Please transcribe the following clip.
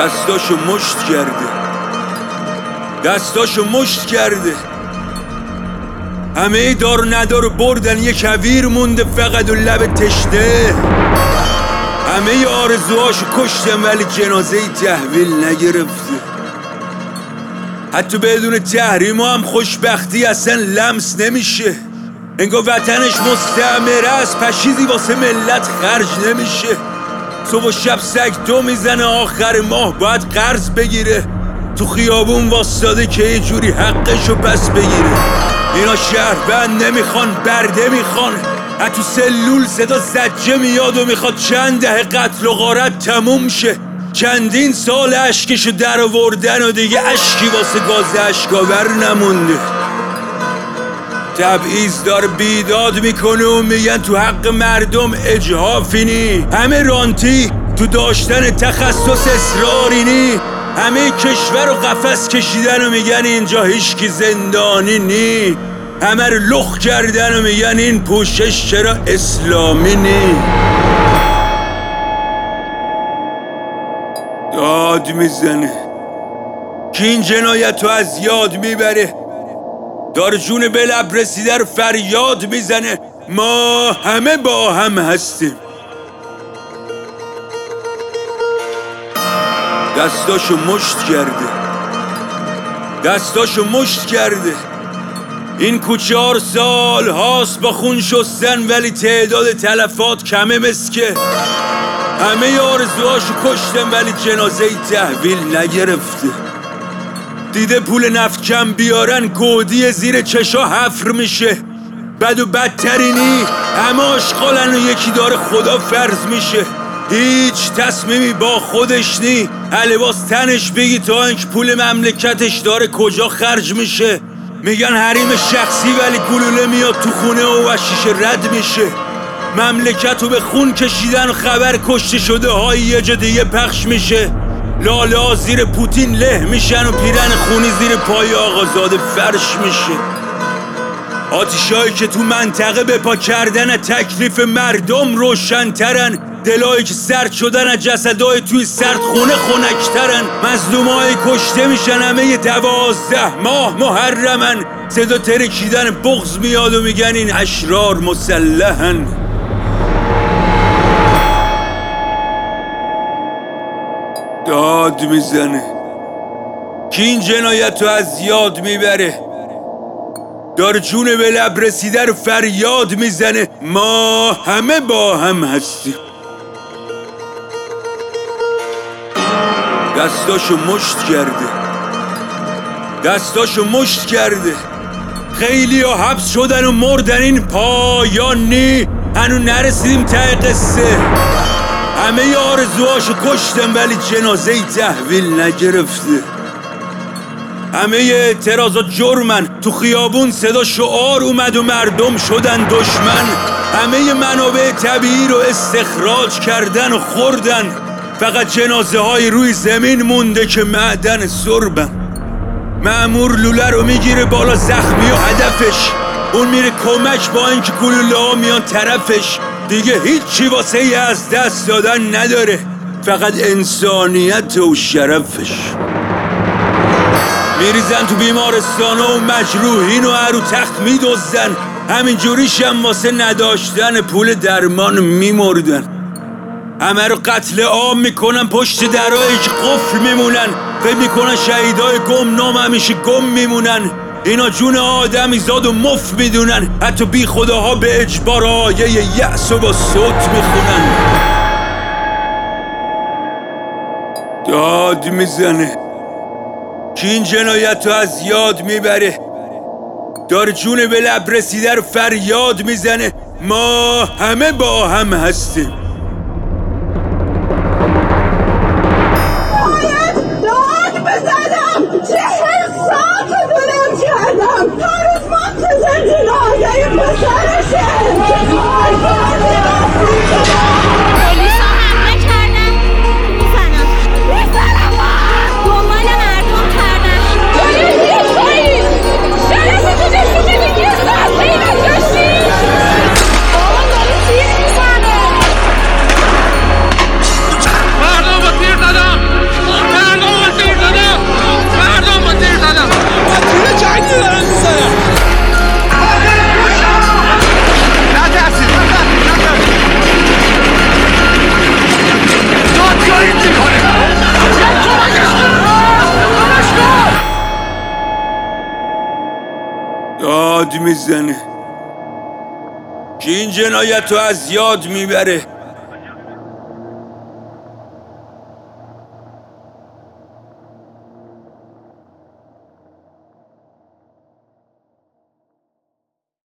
دستاشو مشت کرده. دستاشو مشت کرده. همه دار ندار بردن یه کویر مونده فقط و لب تشته همه آرزوهاشو کشتم ولی جنازه تحویل نگرفته. حتی بدون تحریم هم خوشبختی اصلا لمس نمیشه. انگار وطنش مستعمره است پشیزی واسه ملت خرج نمیشه. صبح و شب سگ دو می‌زنه آخر ماه باید قرض بگیره. تو خیابون واسطاده که یه جوری حقشو پس بگیره اینا شهروند نمی‌خوان برده می‌خوان. تو سلول صدا زجه میاد و می‌خواد چند ده قتل و غارت تموم شه. چندین سال اشکشو در آوردن و دیگه اشکی واسه گاز اشکاور نمونده. تبعیض داره بیداد می‌کنه و میگن تو حق مردم اجهافینی همه رانتی تو داشتن تخصص اصرارینی همه کشور و قفس کشیدن و میگن اینجا هیچکی زندانی نی. همه رو لخ کردن و میگن این پوشش چرا اسلامی نی. داد می‌زنه. که این جنایت رو از یاد می‌بره؟ دار جون به لب رسیده رو فریاد می‌زنه. ما همه با هم هستیم. دستاشو مشت کرده. دستاشو مشت کرده. این کوچار سال هاست با خون شستن ولی تعداد تلفات کمه مسکه. همه آرزوهاشو کشتم ولی جنازه تحویل نگرفته. دیده پول نفت کم بیارن گودی زیر چشا حفر میشه. بد و بدترینی همه آشقالن و یکی داره خدا فرض میشه. هیچ تصمیمی با خودش نی. لباس تنش بگی تا اینکه پول مملکتش داره کجا خرج میشه. میگن حریم شخصی ولی گلوله میاد تو خونه و وشیش رد میشه. مملکت رو به خون کشیدن خبر کشته شده های یه جا دیگه پخش میشه. لاله ها زیر پوتین له میشن و پیرن خونی زیر پای آقازاده فرش میشه. آتیشایی که تو منطقه به پا کردن تکلیف مردم روشنترن. دلایی که سرد شدن از جسدای توی سرد خونه خونکترن مظلومای کشته میشن همه دوازده ماه محرمن. صدا ترکیدن بغز میاد و میگن این اشرار مسلحن. داد می‌زنه. کی این جنایت رو از یاد می‌بره. دار جون به لب رسیده رو فریاد می‌زنه. ما همه با هم هستیم. دستاشو مشت کرده. دستاشو مشت کرده. خیلی ها حبس شدن و مردن این پایانی هنو نرسیدیم ته قصه. همه آرزوهاشو کشتم ولی جنازه تحویل نگرفته. همه اعتراضات جرمن. تو خیابون صدا شعار اومد و مردم شدن دشمن. همه منابع طبیعی رو استخراج کردن و خوردن. فقط جنازه های روی زمین مونده که معدن سربن معمور لوله رو می‌گیره بالا زخمی و هدفش. اون میره کمک با اینکه گلوله ها میان طرفش. دیگه هیچی واسه ای از دست دادن نداره. فقط انسانیت و شرفش. میریزن تو بیمارستان و مجروحین و عرو تخت میدوزن همین جوریش هم واسه نداشتن پول درمان میمردن. همه رو قتل عام می‌کنن پشت درایی که قفل میمونن. فکر می‌کنن شهیدای گم نام همیشه گم میمونن. اینا جون آدمی زاد و مف می‌دونن. حتی بی خداها به اجبار آیه یأس و با صوت می‌خونن. داد می‌زنه. کی این جنایت رو از یاد می‌بره؟ دار جون به لب رسیده رو فریاد می‌زنه. ما همه با هم هستیم. Sayın Başkanım! می‌زنه. که این جنایت رو از یاد می‌بره.